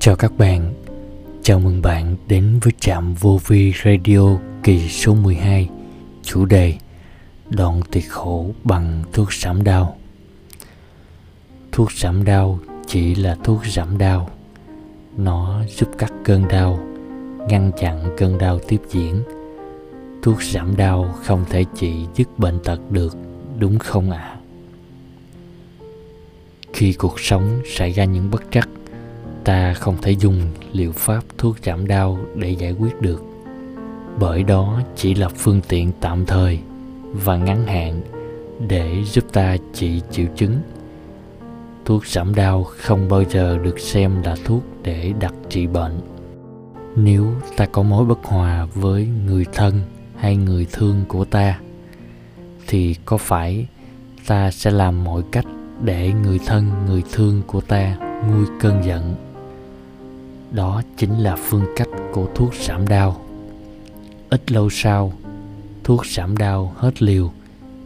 Chào các bạn, chào mừng bạn đến với trạm vô vi radio kỳ số 12 Chủ đề Đoạn tuyệt khổ bằng thuốc giảm đau Thuốc giảm đau chỉ là thuốc giảm đau Nó giúp cắt cơn đau, ngăn chặn cơn đau tiếp diễn Thuốc giảm đau không thể trị dứt bệnh tật được, đúng không ạ? À? Khi cuộc sống xảy ra những bất trắc ta không thể dùng liệu pháp thuốc giảm đau để giải quyết được. Bởi đó chỉ là phương tiện tạm thời và ngắn hạn để giúp ta trị triệu chứng. Thuốc giảm đau không bao giờ được xem là thuốc để đặt trị bệnh. Nếu ta có mối bất hòa với người thân hay người thương của ta, thì có phải ta sẽ làm mọi cách để người thân, người thương của ta nguôi cơn giận? Đó chính là phương cách của thuốc giảm đau. Ít lâu sau, thuốc giảm đau hết liều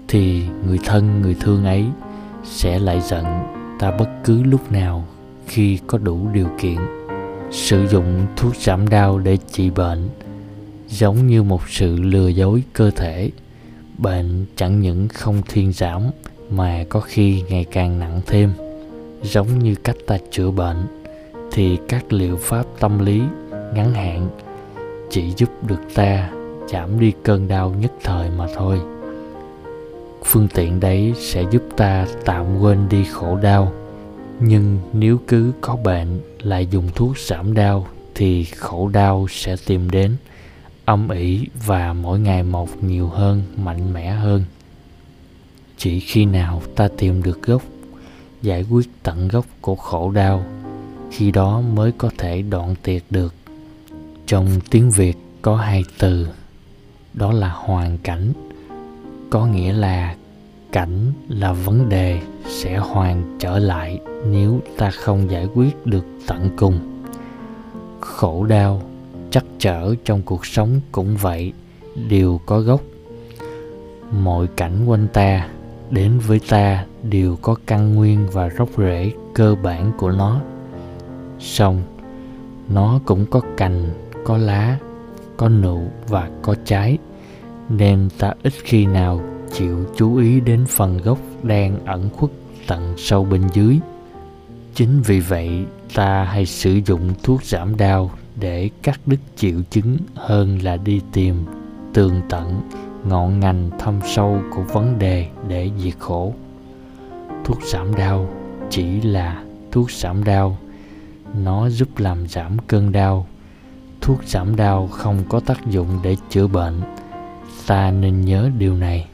thì người thân, người thương ấy sẽ lại giận ta bất cứ lúc nào khi có đủ điều kiện. Sử dụng thuốc giảm đau để trị bệnh giống như một sự lừa dối cơ thể. Bệnh chẳng những không thuyên giảm mà có khi ngày càng nặng thêm, giống như cách ta chữa bệnh thì các liệu pháp tâm lý ngắn hạn chỉ giúp được ta giảm đi cơn đau nhất thời mà thôi. Phương tiện đấy sẽ giúp ta tạm quên đi khổ đau, nhưng nếu cứ có bệnh lại dùng thuốc giảm đau thì khổ đau sẽ tìm đến âm ỉ và mỗi ngày một nhiều hơn, mạnh mẽ hơn. Chỉ khi nào ta tìm được gốc, giải quyết tận gốc của khổ đau khi đó mới có thể đoạn tiệt được. Trong tiếng việt có hai từ, đó là hoàn cảnh, có nghĩa là cảnh là vấn đề sẽ hoàn trở lại nếu ta không giải quyết được tận cùng. Khổ đau, chắc trở trong cuộc sống cũng vậy, đều có gốc. Mọi cảnh quanh ta, đến với ta đều có căn nguyên và gốc rễ cơ bản của nó song nó cũng có cành, có lá, có nụ và có trái, nên ta ít khi nào chịu chú ý đến phần gốc đang ẩn khuất tận sâu bên dưới. Chính vì vậy, ta hay sử dụng thuốc giảm đau để cắt đứt triệu chứng hơn là đi tìm tường tận, ngọn ngành thâm sâu của vấn đề để diệt khổ. Thuốc giảm đau chỉ là thuốc giảm đau nó giúp làm giảm cơn đau. Thuốc giảm đau không có tác dụng để chữa bệnh. Ta nên nhớ điều này.